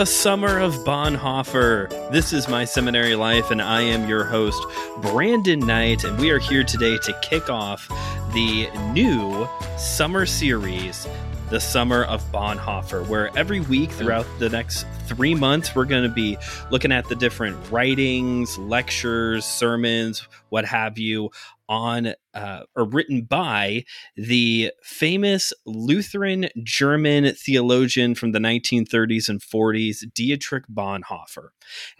The Summer of Bonhoeffer. This is my seminary life, and I am your host, Brandon Knight, and we are here today to kick off the new summer series, The Summer of Bonhoeffer, where every week throughout the next three months, we're going to be looking at the different writings, lectures, sermons, what have you, on uh, or written by the famous Lutheran German theologian from the 1930s and 40s, Dietrich Bonhoeffer.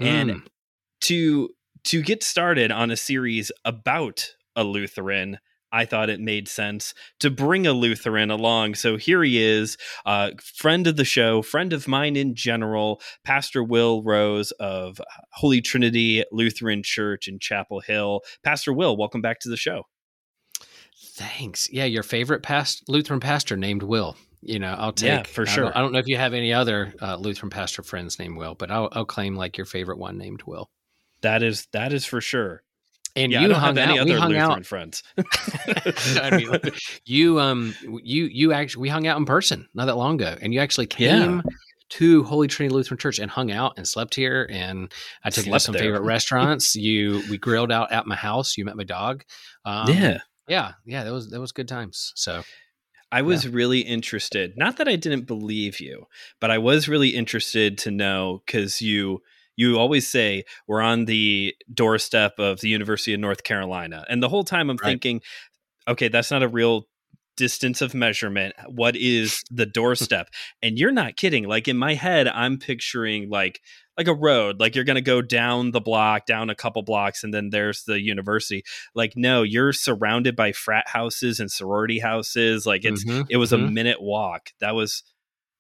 Mm. And hmm. to to get started on a series about a Lutheran, I thought it made sense to bring a Lutheran along. So here he is, uh, friend of the show, friend of mine in general, Pastor Will Rose of Holy Trinity Lutheran Church in Chapel Hill. Pastor Will, welcome back to the show. Thanks. Yeah, your favorite past Lutheran pastor named Will. You know, I'll take yeah, for sure. I don't, I don't know if you have any other uh, Lutheran pastor friends named Will, but I'll, I'll claim like your favorite one named Will. That is that is for sure. And yeah, you hung any out. other we hung Lutheran out. friends. I mean, you um you you actually we hung out in person not that long ago, and you actually came yeah. to Holy Trinity Lutheran Church and hung out and slept here. And I took slept you to some there. favorite restaurants. You we grilled out at my house. You met my dog. Um, yeah, yeah, yeah. That was that was good times. So. I was yeah. really interested. Not that I didn't believe you, but I was really interested to know because you you always say we're on the doorstep of the University of North Carolina. And the whole time I'm right. thinking, okay, that's not a real distance of measurement. What is the doorstep? and you're not kidding. Like in my head, I'm picturing like like a road like you're going to go down the block down a couple blocks and then there's the university like no you're surrounded by frat houses and sorority houses like it's mm-hmm, it was mm-hmm. a minute walk that was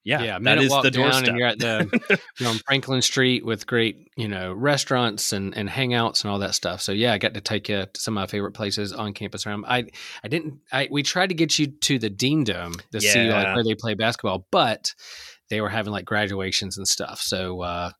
yeah, yeah. That is the doorstep. and you're at the you know, on Franklin Street with great you know restaurants and and hangouts and all that stuff. So yeah, I got to take you to some of my favorite places on campus around. I I didn't. I we tried to get you to the Dean Dome to yeah. see like where they play basketball, but they were having like graduations and stuff, so uh,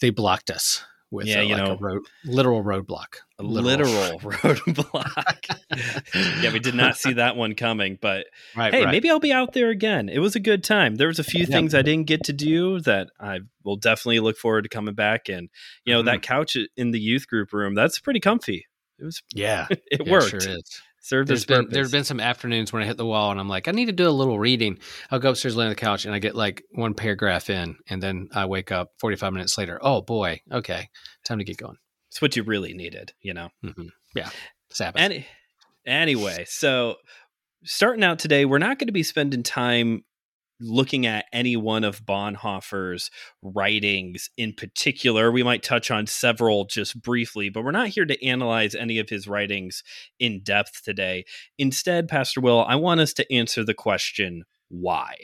they blocked us with yeah, uh, you like know, a road, literal roadblock. A literal, literal roadblock. yeah, we did not see that one coming, but right, hey, right. maybe I'll be out there again. It was a good time. There was a few yeah. things I didn't get to do that I will definitely look forward to coming back. And you know, mm-hmm. that couch in the youth group room, that's pretty comfy. It was yeah, it yeah, worked. Sure is served there's been there's been some afternoons when I hit the wall and I'm like, I need to do a little reading. I'll go upstairs, lay on the couch, and I get like one paragraph in, and then I wake up 45 minutes later. Oh boy, okay, time to get going. It's what you really needed, you know. Mm-hmm. Yeah, Sabbath. Any, anyway, so starting out today, we're not going to be spending time looking at any one of Bonhoeffer's writings in particular. We might touch on several just briefly, but we're not here to analyze any of his writings in depth today. Instead, Pastor Will, I want us to answer the question why?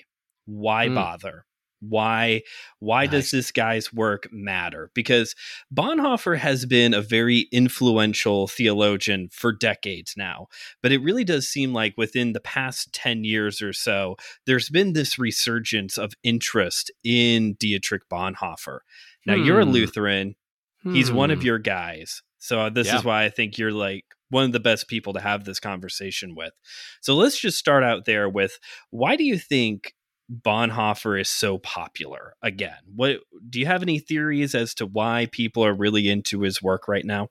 Why mm. bother? Why why nice. does this guy's work matter because bonhoeffer has been a very influential theologian for decades now but it really does seem like within the past 10 years or so there's been this resurgence of interest in dietrich bonhoeffer now hmm. you're a hmm. lutheran hmm. he's one of hmm. your guys so this yeah. is why i think you're like one of the best people to have this conversation with. So let's just start out there with why do you think Bonhoeffer is so popular again. What do you have any theories as to why people are really into his work right now?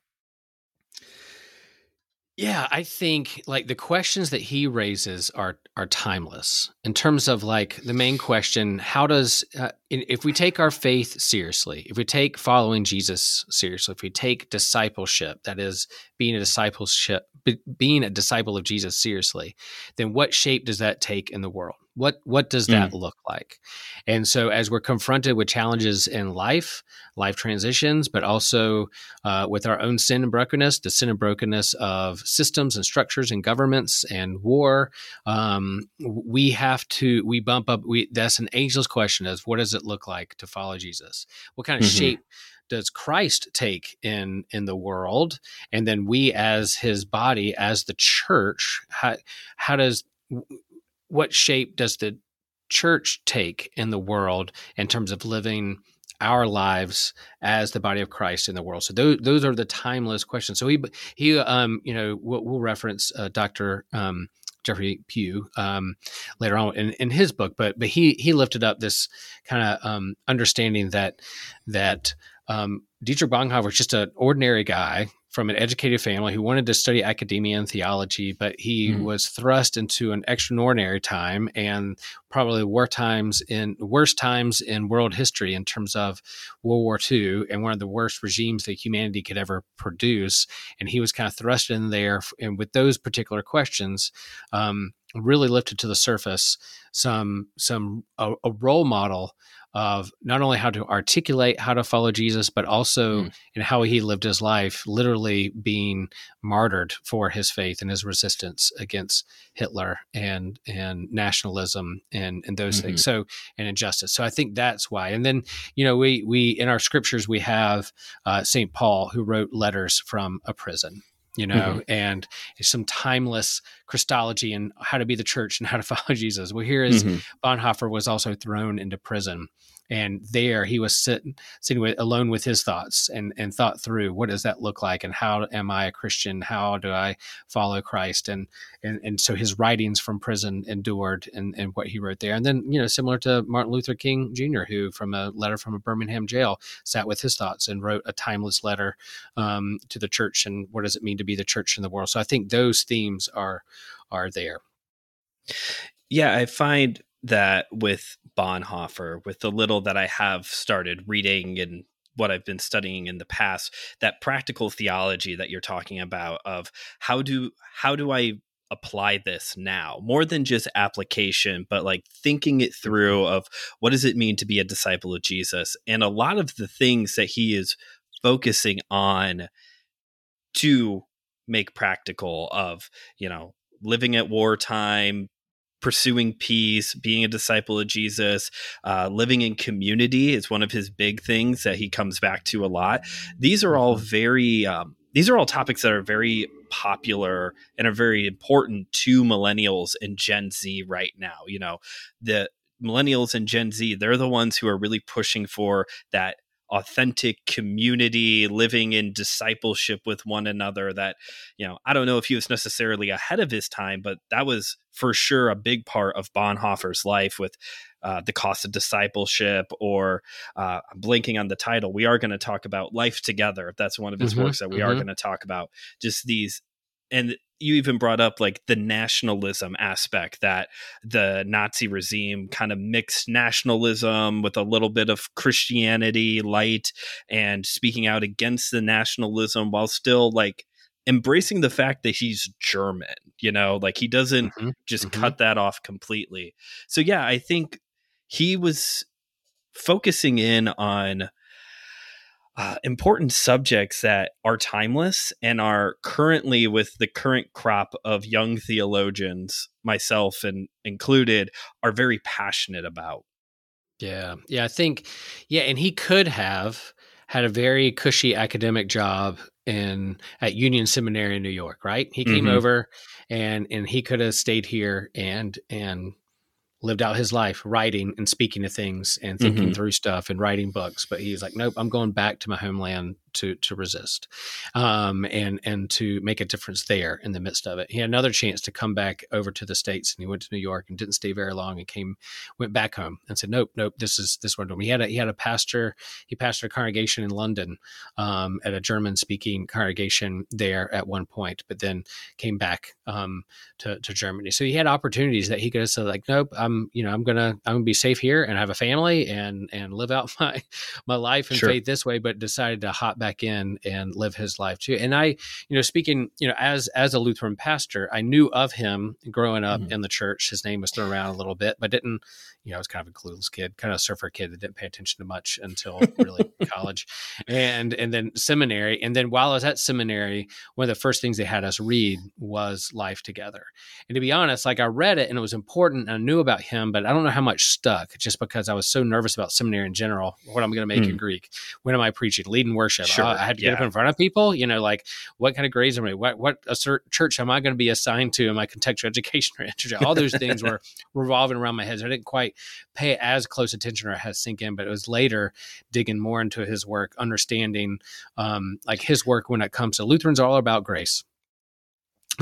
Yeah, I think like the questions that he raises are are timeless in terms of like the main question: How does uh, if we take our faith seriously, if we take following Jesus seriously, if we take discipleship, that is being a discipleship, being a disciple of Jesus seriously, then what shape does that take in the world? What what does that mm. look like? And so, as we're confronted with challenges in life, life transitions, but also uh, with our own sin and brokenness, the sin and brokenness of systems and structures and governments and war, um, we have to we bump up. We that's an angel's question: is what does it look like to follow Jesus? What kind of mm-hmm. shape? does Christ take in in the world, and then we as His body, as the church, how how does what shape does the church take in the world in terms of living our lives as the body of Christ in the world? So those those are the timeless questions. So he he um you know we'll, we'll reference uh, Dr. Um, Jeffrey Pugh um, later on in, in his book. But but he he lifted up this kind of um, understanding that that um, Dietrich Bonhoeffer was just an ordinary guy from an educated family who wanted to study academia and theology, but he mm. was thrust into an extraordinary time and probably war times in worst times in world history in terms of World War II and one of the worst regimes that humanity could ever produce. And he was kind of thrust in there, and with those particular questions, um, really lifted to the surface some some a, a role model of not only how to articulate how to follow Jesus, but also mm. in how he lived his life, literally being martyred for his faith and his resistance against Hitler and and nationalism and and those mm-hmm. things. So and injustice. So I think that's why. And then you know we we in our scriptures we have uh, Saint Paul who wrote letters from a prison you know, mm-hmm. and some timeless Christology and how to be the church and how to follow Jesus. Well, here is mm-hmm. Bonhoeffer was also thrown into prison and there he was sitting sitting with, alone with his thoughts and and thought through what does that look like and how am I a Christian? How do I follow Christ? And and and so his writings from prison endured and and what he wrote there. And then you know similar to Martin Luther King Jr., who from a letter from a Birmingham jail sat with his thoughts and wrote a timeless letter um, to the church and what does it mean to be the church in the world. So I think those themes are are there. Yeah, I find that with Bonhoeffer, with the little that I have started reading and what I've been studying in the past, that practical theology that you're talking about of how do how do I apply this now? More than just application but like thinking it through mm-hmm. of what does it mean to be a disciple of Jesus? And a lot of the things that he is focusing on to make practical of you know living at wartime pursuing peace, being a disciple of Jesus, uh, living in community is one of his big things that he comes back to a lot. These are all mm-hmm. very, um, these are all topics that are very popular and are very important to millennials and Gen Z right now. You know, the millennials and Gen Z, they're the ones who are really pushing for that authentic community living in discipleship with one another that you know i don't know if he was necessarily ahead of his time but that was for sure a big part of bonhoeffer's life with uh, the cost of discipleship or uh, i'm blinking on the title we are going to talk about life together that's one of his mm-hmm, works that we mm-hmm. are going to talk about just these and you even brought up like the nationalism aspect that the Nazi regime kind of mixed nationalism with a little bit of Christianity light and speaking out against the nationalism while still like embracing the fact that he's German, you know, like he doesn't mm-hmm. just mm-hmm. cut that off completely. So yeah, I think he was focusing in on uh, important subjects that are timeless and are currently with the current crop of young theologians, myself and included, are very passionate about. Yeah, yeah, I think, yeah, and he could have had a very cushy academic job in at Union Seminary in New York, right? He came mm-hmm. over and and he could have stayed here and and lived out his life writing and speaking to things and thinking mm-hmm. through stuff and writing books. But he's like, nope, I'm going back to my homeland to to resist, um, and and to make a difference there in the midst of it. He had another chance to come back over to the states, and he went to New York and didn't stay very long, and came went back home and said, nope, nope, this is this one. He had a he had a pastor. He pastored a congregation in London um, at a German speaking congregation there at one point, but then came back um, to to Germany. So he had opportunities that he could have said like, nope, I'm you know I'm gonna I'm gonna be safe here and have a family and and live out my my life and sure. faith this way, but decided to hop back in and live his life too. And I, you know, speaking, you know, as as a Lutheran pastor, I knew of him growing up mm-hmm. in the church. His name was thrown around a little bit, but didn't, you know, I was kind of a clueless kid, kind of a surfer kid that didn't pay attention to much until really college, and and then seminary. And then while I was at seminary, one of the first things they had us read was Life Together. And to be honest, like I read it and it was important. And I knew about him, but I don't know how much stuck, just because I was so nervous about seminary in general. What I'm going to make mm. in Greek? When am I preaching? Leading worship? Sure. I, I had to yeah. get up in front of people. You know, like what kind of grades am I? What what a church am I going to be assigned to? Am I contextual education or intro? All those things were revolving around my head. So I didn't quite pay as close attention or had sink in, but it was later digging more into his work, understanding um, like his work when it comes to Lutherans are all about grace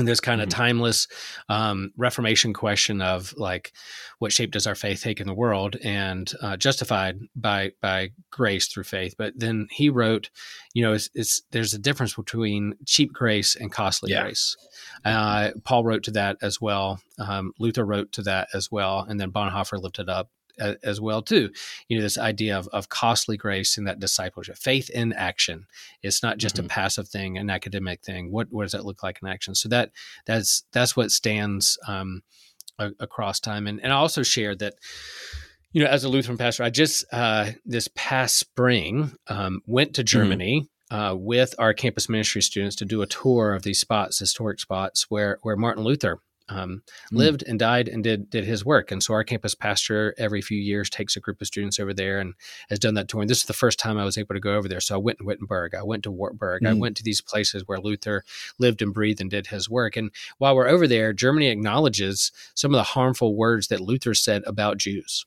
this kind of Mhm. timeless um, Reformation question of like, what shape does our faith take in the world, and uh, justified by by grace through faith. But then he wrote, you know, it's, it's there's a difference between cheap grace and costly Yeah. grace. Uh, Paul wrote to that as well. Um, Luther wrote to that as well, and then Bonhoeffer lifted up as well too. You know, this idea of, of costly grace and that discipleship, faith in action. It's not just Mhm. a passive thing, an academic thing. What what does that look like in action? So that that's that's what stands um, a, across time. And and I also shared that. You know, as a Lutheran pastor, I just uh, this past spring um, went to Germany uh, with our campus ministry students to do a tour of these spots, historic spots where where Martin Luther um, Mm. lived and died and did did his work. And so our campus pastor every few years takes a group of students over there and has done that tour. And this is the first time I was able to go over there. So I went to Wittenberg, I went to Wartburg, I Mm. went to these places where Luther lived and breathed and did his work. And while we're over there, Germany acknowledges some of the harmful words that Luther said about Jews.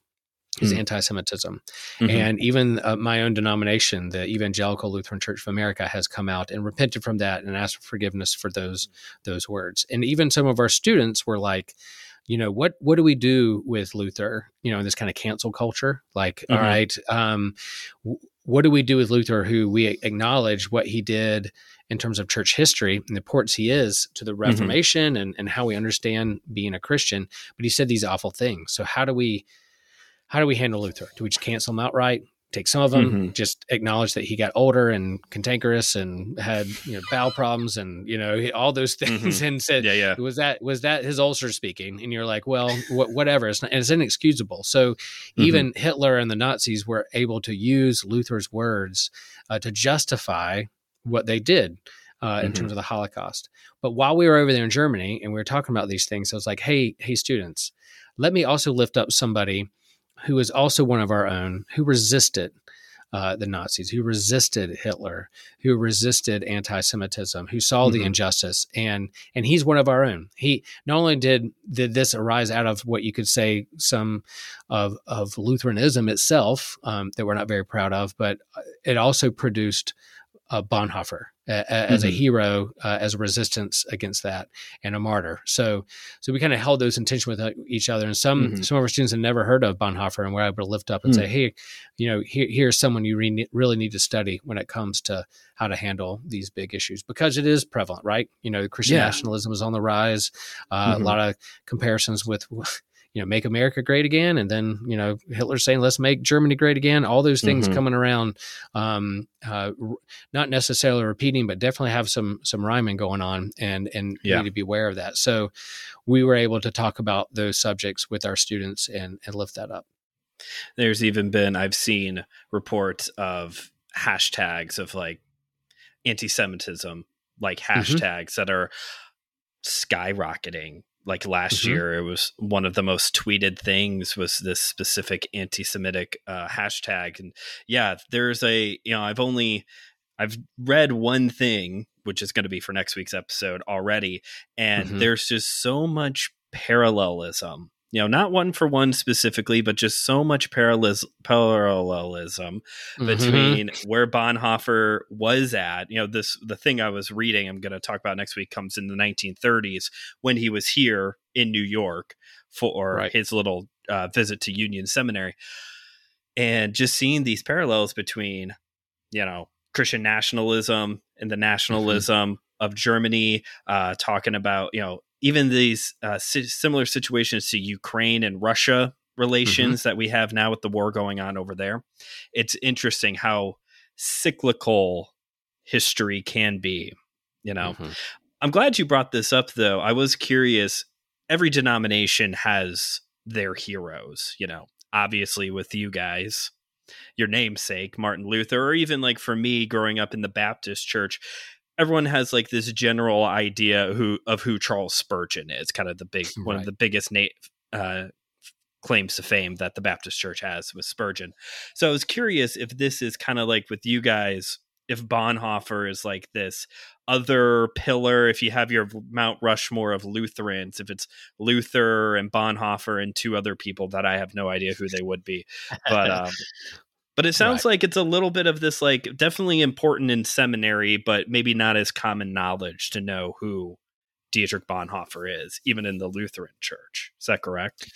His Mm. anti-Semitism, Mhm. and even uh, my own denomination, the Evangelical Lutheran Church of America, has come out and repented from that and asked for forgiveness for those those words. And even some of our students were like, you know, what what do we do with Luther? You know, in this kind of cancel culture. Like, all Mhm. right, um, w- what do we do with Luther, who we acknowledge what he did in terms of church history and the importance he is to the Reformation and and how we understand being a Christian? But he said these awful things. So how do we how do we handle Luther? Do we just cancel him outright? Take some of them, Mhm. just acknowledge that he got older and cantankerous and had you know bowel problems and you know all those things, and said, yeah, yeah. "Was that was that his ulcer speaking?" And you're like, "Well, wh- whatever. It's not, it's inexcusable." So Mm-hmm. even Hitler and the Nazis were able to use Luther's words uh, to justify what they did. Uh, in Mhm. terms of the Holocaust, but while we were over there in Germany and we were talking about these things, I was like, "Hey, hey, students, let me also lift up somebody who is also one of our own who resisted uh, the Nazis, who resisted Hitler, who resisted anti-Semitism, who saw the Mhm. injustice, and and he's one of our own. He not only did did this arise out of what you could say some of of Lutheranism itself um, that we're not very proud of, but uh, it also produced uh, Bonhoeffer a- a- as a Mhm. hero, uh, as a resistance against that, and a martyr. So, so we kind of held those in tension with uh, each other. And some Mhm. some of our students had never heard of Bonhoeffer, and we're able to lift up and Mm. say, "Hey, you know, here, here's someone you re- really need to study when it comes to how to handle these big issues because it is prevalent, right? You know, Christian Yeah. nationalism is on the rise. Uh. A lot of comparisons with." You know, make America great again, and then you know Hitler saying, "Let's make Germany great again." All those things Mhm. coming around, um, uh, not necessarily repeating, but definitely have some some rhyming going on, and and Yeah. need to be aware of that. So, we were able to talk about those subjects with our students and and lift that up. There's even been I've seen reports of hashtags of like anti-Semitism, like hashtags that are skyrocketing. Like last Mhm. year, it was one of the most tweeted things was this specific anti-Semitic uh, hashtag, and yeah, there's a you know I've only I've read one thing, which is going to be for next week's episode already, and Mhm. there's just so much parallelism. You know, not one for one specifically, but just so much parallelis- parallelism Mhm. between where Bonhoeffer was at. You know, this the thing I was reading, I'm going to talk about next week, comes in the 1930s when he was here in New York for Right. his little uh, visit to Union Seminary, and just seeing these parallels between, you know, Christian nationalism and the nationalism of Germany, uh, talking about you know even these uh, si- similar situations to Ukraine and Russia relations that we have now with the war going on over there. It's interesting how cyclical history can be. You know, Mhm. I'm glad you brought this up, though. I was curious. Every denomination has their heroes, you know, obviously with you guys, your namesake, Martin Luther, or even like for me growing up in the Baptist church, everyone has like this general idea who of who Charles Spurgeon is, kind of the big one of the biggest na- uh, claims to fame that the Baptist church has with Spurgeon. So I was curious if this is kind of like with you guys, if Bonhoeffer is like this other pillar, if you have your Mount Rushmore of Lutherans, if it's Luther and Bonhoeffer and two other people that I have no idea who they would be, but um, but it sounds like it's a little bit of this like definitely important in seminary, but maybe not as common knowledge to know who Dietrich Bonhoeffer is, even in the Lutheran Church. Is that correct?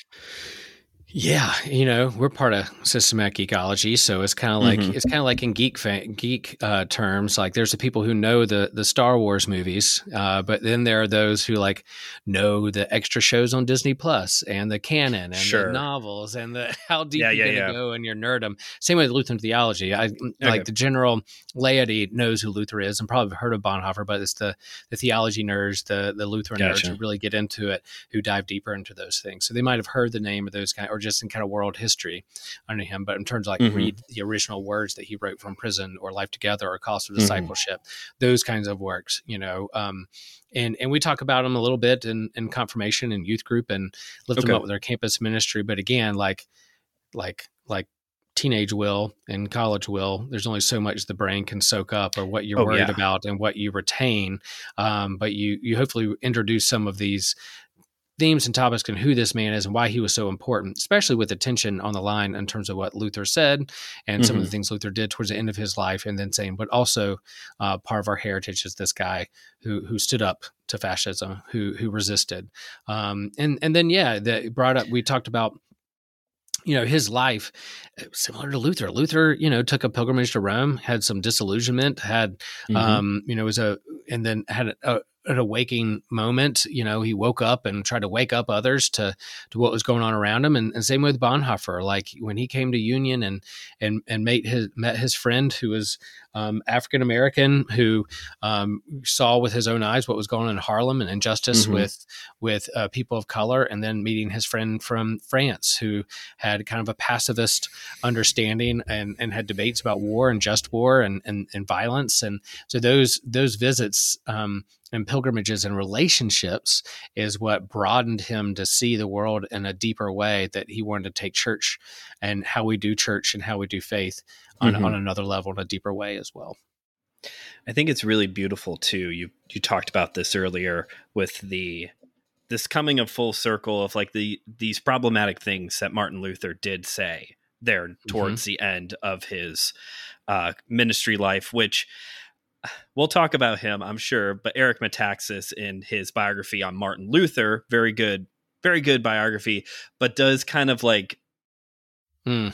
Yeah, you know, we're part of systematic geekology, so it's kind of like mm-hmm. it's kind of like in geek geek uh, terms. Like, there's the people who know the the Star Wars movies, uh, but then there are those who like know the extra shows on Disney Plus and the canon and sure. the novels and the how deep yeah, you're yeah, gonna yeah. go in your nerdom. Same with Lutheran theology. I okay. like the general laity knows who Luther is and probably heard of Bonhoeffer, but it's the the theology nerds, the the Lutheran gotcha. nerds who really get into it, who dive deeper into those things. So they might have heard the name of those kind, or just in kind of world history under him. But in terms of like mm-hmm. read the original words that he wrote from prison or Life Together or Cost of mm-hmm. Discipleship, mm-hmm. those kinds of works, you know. Um, and and we talk about them a little bit in, in confirmation and youth group and lift okay. them up with our campus ministry. But again, like like like teenage will and college will there's only so much the brain can soak up or what you're oh, worried yeah. about and what you retain um, but you you hopefully introduce some of these themes and topics and who this man is and why he was so important, especially with attention on the line in terms of what Luther said and mm-hmm. some of the mm-hmm. things Luther did towards the end of his life, and then saying, but also uh, part of our heritage is this guy who who stood up to fascism, who who resisted, um, and and then yeah, that brought up. We talked about you know his life uh, similar to luther luther you know took a pilgrimage to rome had some disillusionment had mm-hmm. um you know was a and then had a, an awaking moment. You know, he woke up and tried to wake up others to to what was going on around him. And, and same with Bonhoeffer. Like when he came to Union and and and met his met his friend who was um, African American who um, saw with his own eyes what was going on in Harlem and injustice mm-hmm. with with uh, people of color, and then meeting his friend from France who had kind of a pacifist understanding and, and had debates about war and just war and, and, and violence, and so those those visits um, and pilgrimages and relationships is what broadened him to see the world in a deeper way that he wanted to take church and how we do church and how we do faith on, mm-hmm. on another level in a deeper way as well. I think it's really beautiful too. You you talked about this earlier with the this coming of full circle of like the these problematic things that Martin Luther did say there towards mm-hmm. the end of his uh, ministry life, which we'll talk about him, I'm sure. But Eric Metaxas in his biography on Martin Luther, very good, very good biography, but does kind of like Hmm.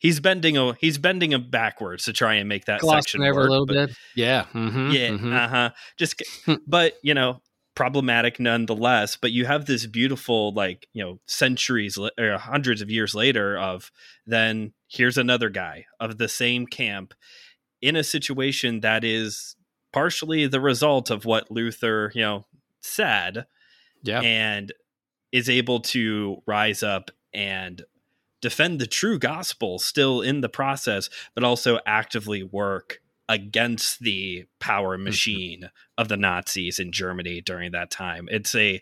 He's bending a he's bending him backwards to try and make that section work, a little but, bit. Yeah, mm-hmm, yeah, mm-hmm. uh huh. Just, hmm. but you know, problematic nonetheless. But you have this beautiful, like you know, centuries or hundreds of years later of then here's another guy of the same camp in a situation that is partially the result of what Luther, you know, said. Yeah, and is able to rise up and defend the true gospel still in the process, but also actively work against the power machine mm-hmm. of the Nazis in Germany during that time. It's a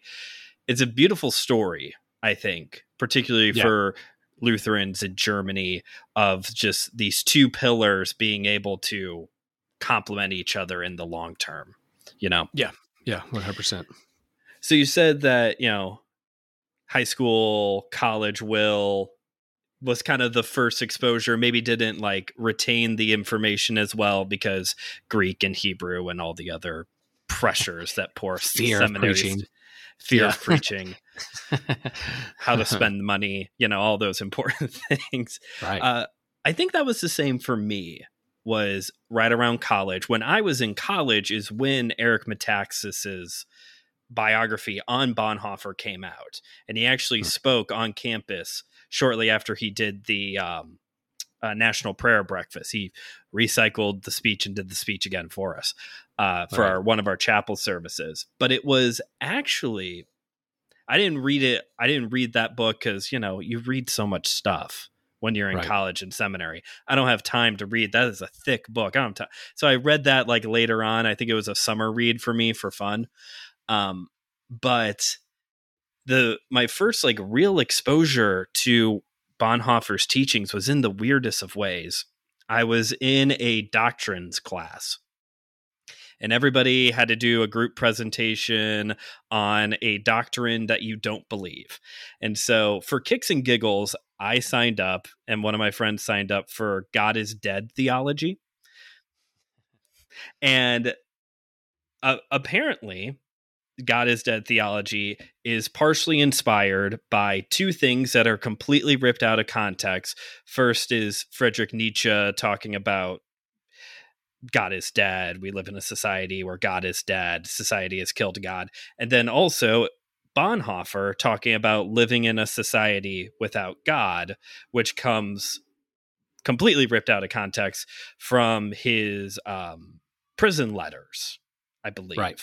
it's a beautiful story, I think, particularly yeah. for Lutherans in Germany of just these two pillars being able to complement each other in the long term, you know. Yeah. Yeah, 100%. So you said that, you know, high school, college will was kind of the first exposure maybe didn't like retain the information as well because greek and hebrew and all the other pressures that poor fear seminaries, of preaching fear yeah. of preaching how to spend money you know all those important things right uh, i think that was the same for me was right around college when i was in college is when eric metaxas's biography on bonhoeffer came out and he actually hmm. spoke on campus shortly after he did the um, uh, National Prayer Breakfast. He recycled the speech and did the speech again for us uh, for right. our, one of our chapel services. But it was actually, I didn't read it. I didn't read that book because you know you read so much stuff when you're in right. college and seminary. I don't have time to read. That is a thick book. I don't have time. So I read that like later on. I think it was a summer read for me for fun. Um, but the my first like real exposure to Bonhoeffer's teachings was in the weirdest of ways. I was in a doctrines class and everybody had to do a group presentation on a doctrine that you don't believe. And so, for kicks and giggles, I signed up, and one of my friends signed up for God is Dead theology. And uh, apparently, God is Dead theology is partially inspired by two things that are completely ripped out of context. First is Friedrich Nietzsche talking about God is dead. We live in a society where God is dead. Society has killed God. And then also Bonhoeffer talking about living in a society without God, which comes completely ripped out of context from his um, prison letters, I believe. Right.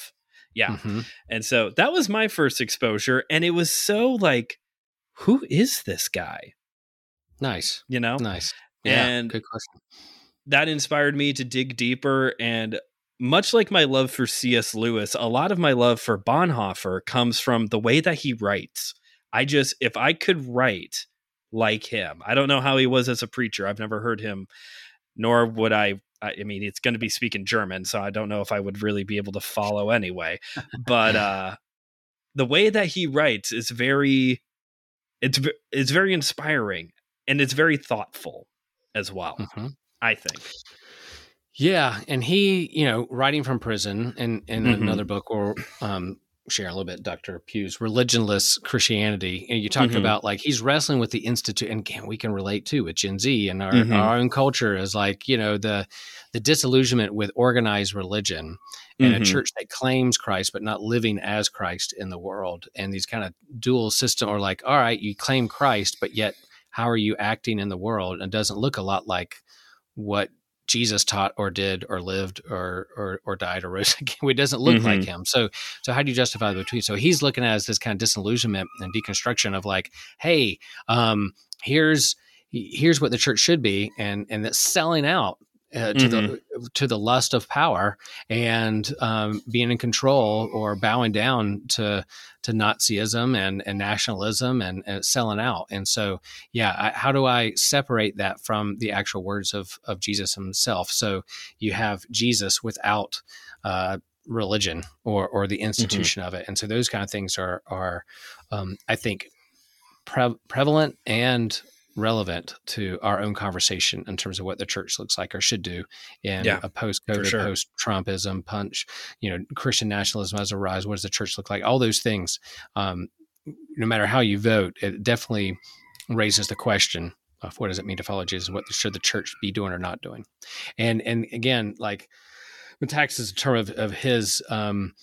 Yeah. Mm-hmm. And so that was my first exposure. And it was so like, who is this guy? Nice. You know? Nice. Yeah. And good question. That inspired me to dig deeper. And much like my love for C.S. Lewis, a lot of my love for Bonhoeffer comes from the way that he writes. I just, if I could write like him, I don't know how he was as a preacher. I've never heard him, nor would I I mean, it's going to be speaking German, so I don't know if I would really be able to follow anyway. But uh, the way that he writes is very, it's it's very inspiring and it's very thoughtful as well. Mm-hmm. I think. Yeah, and he, you know, writing from prison, and in mm-hmm. another book, or um, share a little bit, Dr. Pugh's religionless Christianity. And you talked mm-hmm. about like he's wrestling with the institute, and can, we can relate to with Gen Z and our, mm-hmm. our own culture is like you know the the disillusionment with organized religion and mm-hmm. a church that claims Christ but not living as Christ in the world, and these kind of dual system or like all right, you claim Christ, but yet how are you acting in the world? And doesn't look a lot like what Jesus taught or did or lived or or, or died or rose again. It doesn't look mm-hmm. like him. So so how do you justify the between? So he's looking at as this kind of disillusionment and deconstruction of like, hey, um, here's here's what the church should be, and and that's selling out uh, to mm-hmm. the to the lust of power and um, being in control or bowing down to to Nazism and, and nationalism and, and selling out. And so, yeah, I, how do I separate that from the actual words of of Jesus himself? So you have Jesus without. Uh, religion or or the mm-hmm. institution mm-hmm. of it and so those kind of things are are um, i think pre- prevalent and relevant to our own conversation in terms of what the church looks like or should do in yeah, a post-COVID, sure. post-Trumpism punch, you know, Christian nationalism has a rise. What does the church look like? All those things, um, no matter how you vote, it definitely raises the question of what does it mean to follow Jesus? What should the church be doing or not doing? And and again, like Metaxas is a term of, of his um,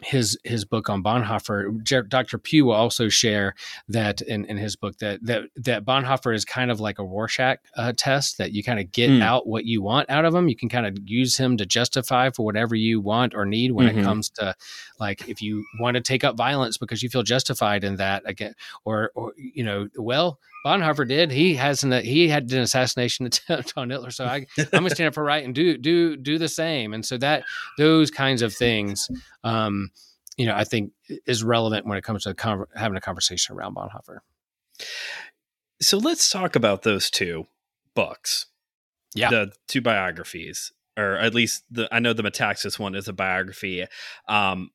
his his book on Bonhoeffer, Dr. Pugh will also share that in, in his book that that that Bonhoeffer is kind of like a Rorschach uh, test that you kind of get mm. out what you want out of him. You can kind of use him to justify for whatever you want or need when mm-hmm. it comes to like if you want to take up violence because you feel justified in that again, or or you know, well, Bonhoeffer did. He has an he had an assassination attempt on Hitler, so I I'm gonna stand up for right and do do do the same. And so that those kinds of things, um, you know, I think is relevant when it comes to con- having a conversation around Bonhoeffer. So let's talk about those two books. Yeah, the two biographies, or at least the I know the Metaxas one is a biography. Um,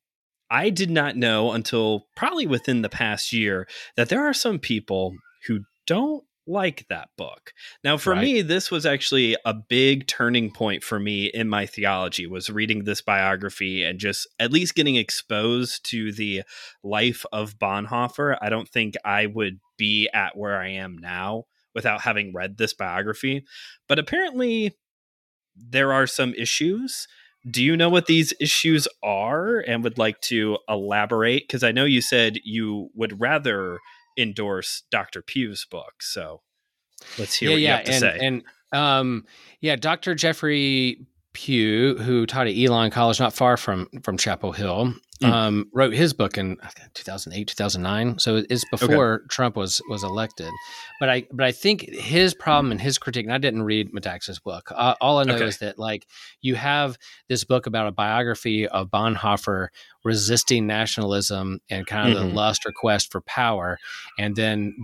I did not know until probably within the past year that there are some people who don't like that book. Now for right. me this was actually a big turning point for me in my theology was reading this biography and just at least getting exposed to the life of Bonhoeffer. I don't think I would be at where I am now without having read this biography. But apparently there are some issues. Do you know what these issues are and would like to elaborate because I know you said you would rather endorse Dr. Pugh's book. So let's hear yeah, what you have to and, say. And um, yeah, Dr. Jeffrey Pugh, who taught at Elon College, not far from from Chapel Hill, mm. um, wrote his book in 2008, 2009. So it's before okay. Trump was was elected. But I but I think his problem and his critique. And I didn't read Metaxas's book. Uh, all I know okay. is that like you have this book about a biography of Bonhoeffer resisting nationalism and kind of mm-hmm. the lust or quest for power, and then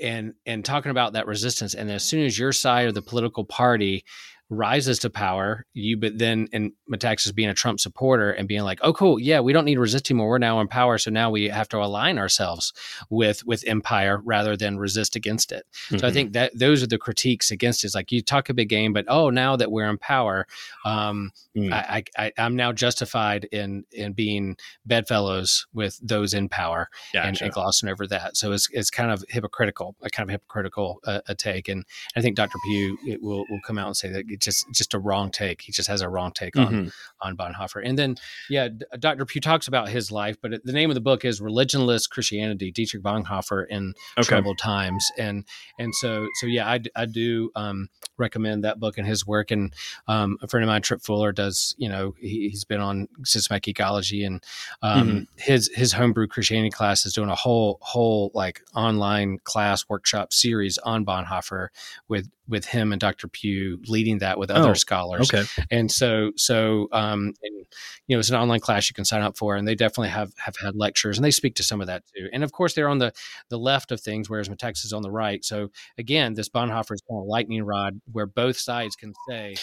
and and talking about that resistance and as soon as your side of the political party rises to power, you but then and Metaxas being a Trump supporter and being like, oh cool, yeah, we don't need to resist anymore. We're now in power, so now we have to align ourselves with with empire rather than resist against it. Mm-hmm. So I mm-hmm. think that those are the critiques against it. It's like you talk a big game, but oh, now that we're in power, um, mm. I, I, am now justified in in being bedfellows with those in power gotcha. and, and, glossing over that. So it's it's kind of hypocritical, a kind of hypocritical uh, a take. And I think Dr. Pugh will will come out and say that it's just just a wrong take. He just has a wrong take mm-hmm. on on Bonhoeffer. And then yeah, Dr. Pugh talks about his life, but the name of the book is Religionless Christianity: Dietrich Bonhoeffer in okay. Troubled Times. And and so so yeah, I, I do um, recommend that book and his work. And um, a friend of mine, Tripp Fuller, does you know he, has been on systematic geekology and um, mm-hmm. his his homebrew Christianity class is doing a whole whole like online class workshop series on Bonhoeffer with with him and Dr. Pugh leading that with other oh, scholars. Okay. And so, so, um, and, you know, it's an online class you can sign up for, and they definitely have, have had lectures and they speak to some of that too. And of course, they're on the, the left of things, whereas Metaxas on the right. So again, this Bonhoeffer is kind of lightning rod where both sides can say,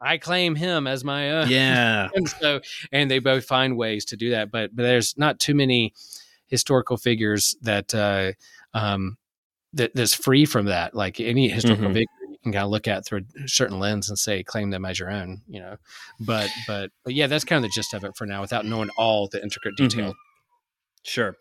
I claim him as my own. Yeah. and so, and they both find ways to do that, but, but there's not too many historical figures that, uh, um, that that's free from that. Like any historical mm-hmm. figure you can kind of look at through a certain lens and say claim them as your own you know but but but yeah that's kind of the gist of it for now without knowing all the intricate mm-hmm. detail mm-hmm. sure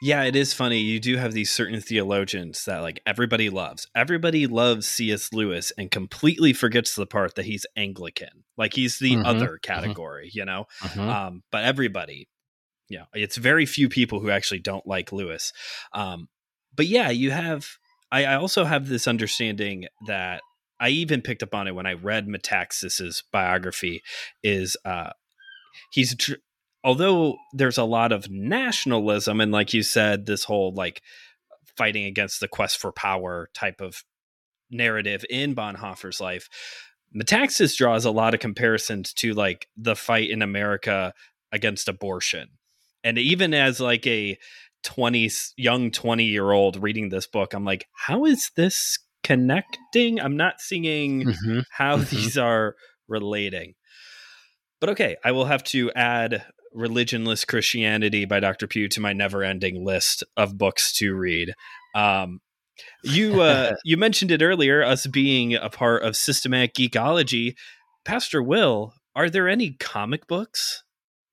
yeah it is funny you do have these certain theologians that like everybody loves everybody loves cs lewis and completely forgets the part that he's anglican like he's the mm-hmm. other mm-hmm. category mm-hmm. you know mm-hmm. um but everybody yeah it's very few people who actually don't like lewis um but yeah you have I, I also have this understanding that I even picked up on it when I read Metaxas's biography. Is uh, he's tr- although there's a lot of nationalism and like you said, this whole like fighting against the quest for power type of narrative in Bonhoeffer's life. Metaxas draws a lot of comparisons to like the fight in America against abortion. And even as like a 20 young 20 year old reading this book i'm like how is this connecting i'm not seeing mm-hmm. how mm-hmm. these are relating but okay i will have to add religionless christianity by dr pugh to my never ending list of books to read. Um, you uh, you mentioned it earlier us being a part of systematic geekology. Pastor will are there any comic books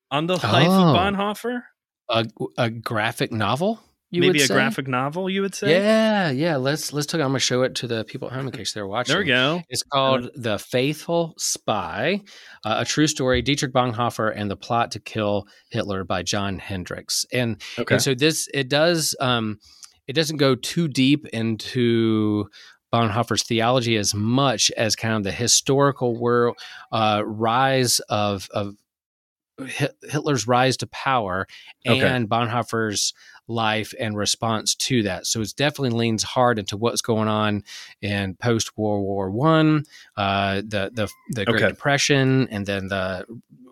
on the life oh. of bonhoeffer? A, a graphic novel maybe a say? graphic novel you would say yeah yeah let's let's talk i'm gonna show it to the people at home in case they're watching there we go it's called the faithful spy uh, a true story dietrich bonhoeffer and the plot to kill hitler by john hendrix and, okay. and so this it does um it doesn't go too deep into Bonhoeffer's theology as much as kind of the historical world uh, rise of of Hitler's rise to power and okay. Bonhoeffer's life and response to that. So it definitely leans hard into what's going on in post World War One, uh, the the the Great okay. Depression, and then the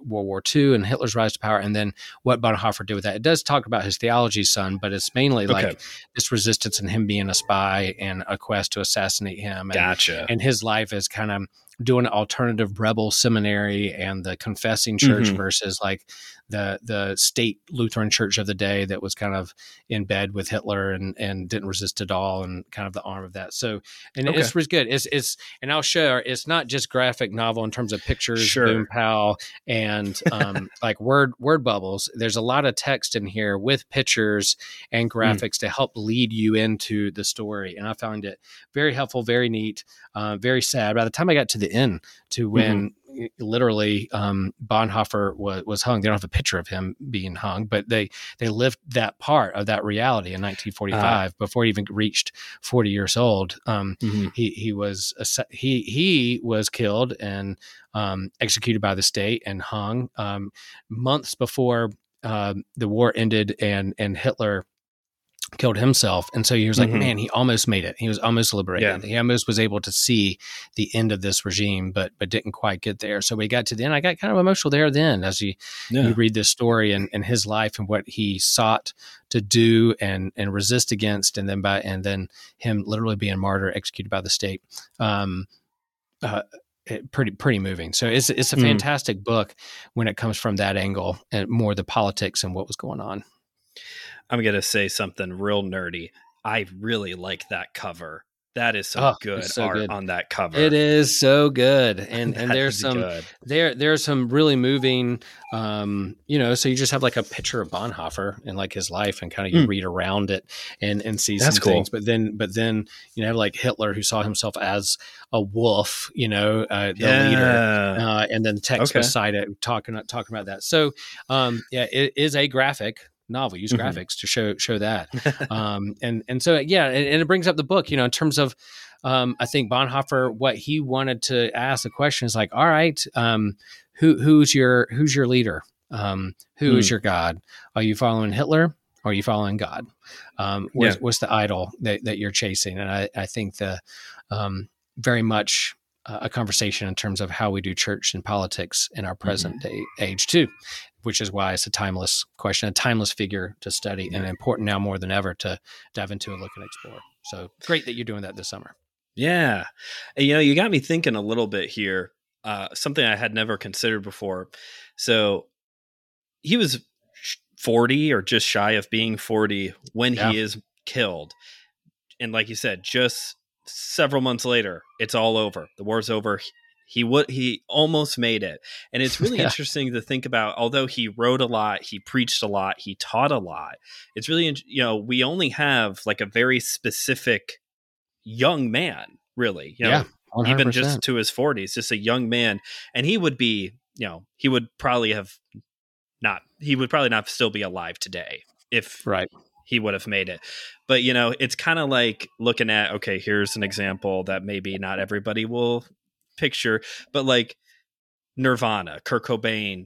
World War II and Hitler's rise to power, and then what Bonhoeffer did with that. It does talk about his theology, son, but it's mainly okay. like this resistance and him being a spy and a quest to assassinate him. And, gotcha. And his life is kind of doing alternative rebel seminary and the confessing church mm-hmm. versus like the the state Lutheran church of the day that was kind of in bed with Hitler and and didn't resist at all and kind of the arm of that. So and okay. it's was good. It's it's and I'll share it's not just graphic novel in terms of pictures, sure. boom pow, and um, like word word bubbles. There's a lot of text in here with pictures and mm. graphics mm. to help lead you into the story. And I found it very helpful, very neat, uh, very sad. By the time I got to the end, to when mm-hmm literally um, Bonhoeffer was, was hung. They don't have a picture of him being hung, but they they lived that part of that reality in 1945 uh, before he even reached 40 years old. Um, mm-hmm. He he was he he was killed and um, executed by the state and hung um, months before uh, the war ended and and Hitler killed himself. And so he was like, mm-hmm. man, he almost made it. He was almost liberated. Yeah. He almost was able to see the end of this regime, but but didn't quite get there. So we got to the end. I got kind of emotional there then as you, yeah. you read this story and, and his life and what he sought to do and and resist against and then by and then him literally being martyr executed by the state. Um uh, it, pretty pretty moving. So it's it's a Mhm. fantastic book when it comes from that angle and more the politics and what was going on. I'm gonna say something real nerdy. I really like that cover. That is some Oh, good so art good. on that cover. It is so good, and and there's some good. there there's some really moving um you know so you just have like a picture of bonhoeffer and like his life and kind of you Mm. read around it and and see That's some cool. things but then but then you know like hitler who saw himself as a wolf you know uh, the leader uh, and then the text Okay. beside it talking talking about that so um yeah it is a graphic novel use Mhm. graphics to show show that um, and and so yeah, and, and it brings up the book, you know, in terms of um, I think Bonhoeffer, what he wanted to ask the question is like, all right, um, who who's your who's your leader? Um, who is Hmm. your God? Are you following Hitler? Or are you following God? Um, what's, Yeah. what's the idol that, that you're chasing? And I, I think the um, very much a conversation in terms of how we do church and politics in our present day age too, which is why it's a timeless question, a timeless figure to study, and important now more than ever to dive into and look and explore. So great that you're doing that this summer. Yeah. And, you know, you got me thinking a little bit here. Uh, something I had never considered before. So he was 40 or just shy of being 40 when Yeah. he is killed. And like you said, just several months later, it's all over. The war's over. He would he almost made it. And it's really Yeah. interesting to think about although he wrote a lot, he preached a lot, he taught a lot. It's really you know, we only have like a very specific young man, really. You know, yeah, 100%. even just to his 40s, just a young man. And he would be, you know, he would probably have not, he would probably not still be alive today if right. he would have made it. But, you know, it's kind of like looking at, okay, here's an example that maybe not everybody will picture, but like Nirvana, Kurt Cobain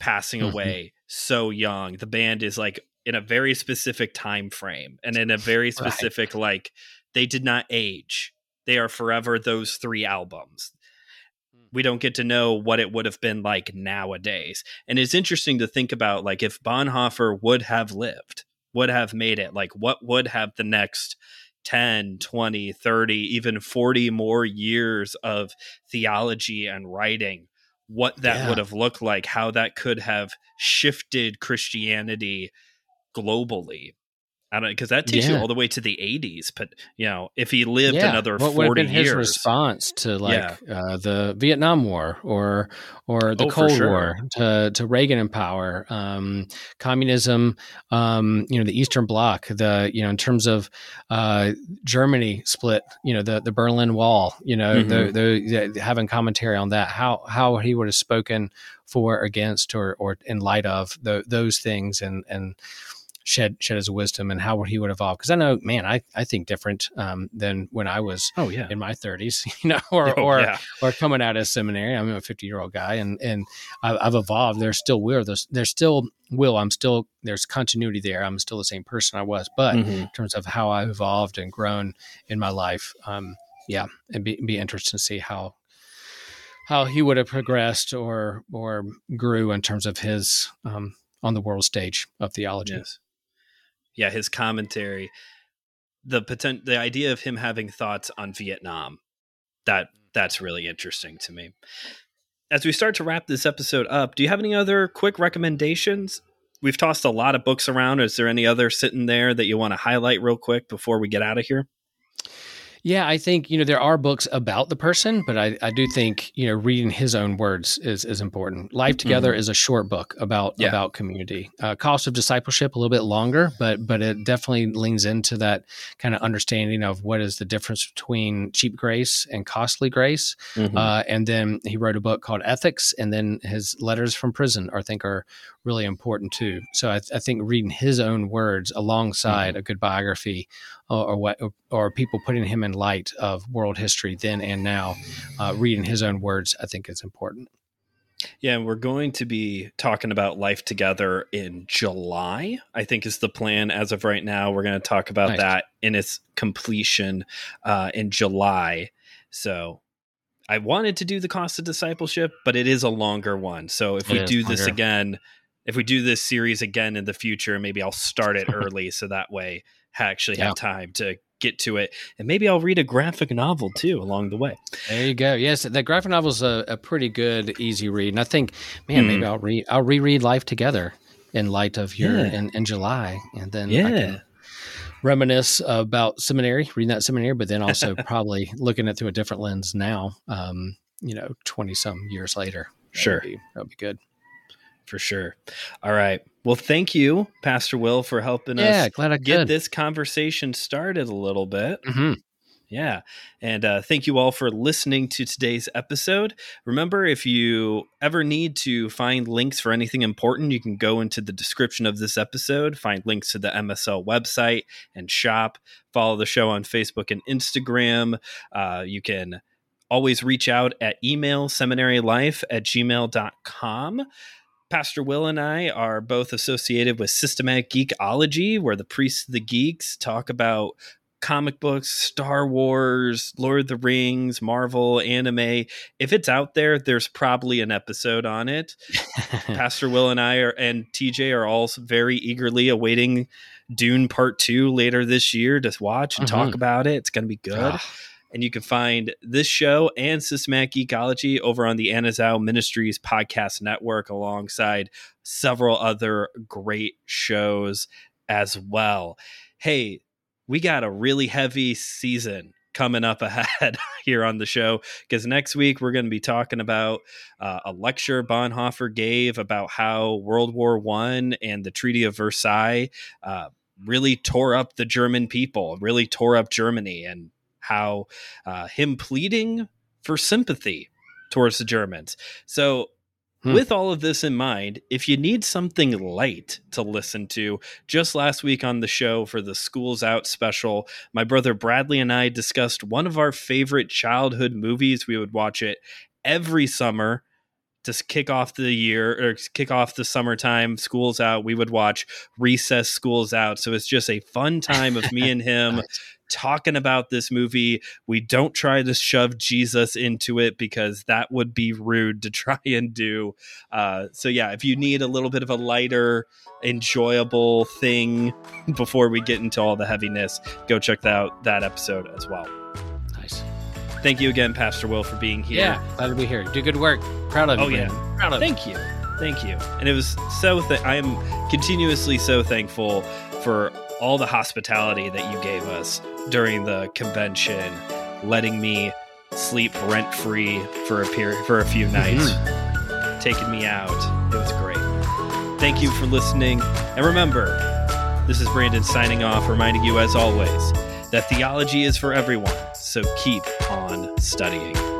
passing Mhm. away so young. The band is like in a very specific time frame and in a very specific, like, they did not age. They are forever those three albums. We don't get to know what it would have been like nowadays. And it's interesting to think about like if Bonhoeffer would have lived, would have made it, like what would have the next 10, 20, 30, even 40 more years of theology and writing, what that Yeah. would have looked like, how that could have shifted Christianity globally. I don't because that takes you all the way to the 80s. But you know, if he lived yeah. another what would have 40 been years, his response to like Yeah. uh, the Vietnam War or or the Oh, Cold sure. War to to Reagan in power, um, communism, um, you know, the Eastern Bloc, the you know, in terms of uh, Germany split, you know, the the Berlin Wall, you know, the, the, the having commentary on that, how how he would have spoken for, against, or or in light of tho- those things, and and shed shed his wisdom and how he would evolve. Because I know, man, I I think different um, than when I was oh yeah, in my 30s, you know, or Oh, or yeah. or coming out of seminary. I'm a 50 year old guy, and and I've, I've evolved. There's still will. There's there's still will. I'm still there's continuity there. I'm still the same person I was, but Mhm. in terms of how I've evolved and grown in my life, um, yeah, it'd be, be interesting to see how how he would have progressed or or grew in terms of his um, on the world stage of theology. Yes. Yeah, his commentary, the potent, the idea of him having thoughts on Vietnam, that that's really interesting to me. As we start to wrap this episode up, do you have any other quick recommendations? We've tossed a lot of books around. Is there any other sitting there that you want to highlight real quick before we get out of here? Yeah, I think you know there are books about the person, but I, I do think you know reading his own words is is important. Life Together is a short book about Yeah. about community. Uh, Cost of Discipleship a little bit longer, but but it definitely leans into that kind of understanding of what is the difference between cheap grace and costly grace. Uh, and then he wrote a book called Ethics, and then his letters from prison, I think, are really important too. So I, I think reading his own words alongside a good biography, or, or what, or people putting him in light of world history then and now, uh, reading his own words, I think is important. Yeah, and we're going to be talking about life together in July. I think is the plan as of right now. We're going to talk about Nice. that in its completion uh, in July. So I wanted to do the cost of discipleship, but it is a longer one. So if It we do this again, if we do this series again in the future, maybe I'll start it early so that way Actually Yeah. have time to get to it. And maybe I'll read a graphic novel too along the way. There you go. Yes, the graphic novel is a, a, pretty good, easy read. And I think, man, maybe hmm. I'll read I'll reread Life Together in light of your yeah. in, in July. And then yeah reminisce about seminary, reading that seminary, but then also probably looking at through a different lens now, um, you know, 20 some years later. That sure. Would be, that would be good. For sure. All right. Well, thank you, Pastor Will, for helping yeah, us glad I get could. this conversation started a little bit. Mm-hmm. Yeah. And uh, thank you all for listening to today's episode. Remember, if you ever need to find links for anything important, you can go into the description of this episode, find links to the MSL website and shop. Follow the show on Facebook and Instagram. Uh, you can always reach out at email seminarylife at gmail.com. Pastor Will and I are both associated with Systematic Geekology, where the priests of the geeks talk about comic books, Star Wars, Lord of the Rings, Marvel, anime. If it's out there, there's probably an episode on it. Pastor Will and I are and TJ are all very eagerly awaiting Dune Part 2 later this year to watch and mm-hmm. talk about it. It's going to be good. And you can find this show and Systematic Geekology over on the Anazao Ministries podcast network alongside several other great shows as well. Hey, we got a really heavy season coming up ahead here on the show because next week we're going to be talking about uh, a lecture Bonhoeffer gave about how World War One and the Treaty of Versailles uh, really tore up the German people, really tore up Germany, and how uh, him pleading for sympathy towards the Germans. So Hmm. With all of this in mind, if you need something light to listen to, just last week on the show for the Schools Out special, my brother Bradley and I discussed one of our favorite childhood movies. We would watch it every summer to kick off the year or kick off the summertime schools out we would watch recess schools out so it's just a fun time of me and him talking about this movie. We don't try to shove Jesus into it because that would be rude to try and do. Uh, so, yeah, if you need a little bit of a lighter, enjoyable thing before we get into all the heaviness, go check out that episode as well. Thank you again, Pastor Will, for being here. Yeah, glad to be here. Do good work. Proud of you. Oh, yeah. Proud of Thank you. Thank you. And it was so, th- I am continuously so thankful for all the hospitality that you gave us during the convention, letting me sleep rent free for a period for a few nights, mm-hmm. taking me out. It was great. Thank you for listening, and remember, this is Brandon signing off, reminding you as always that theology is for everyone. So keep on studying.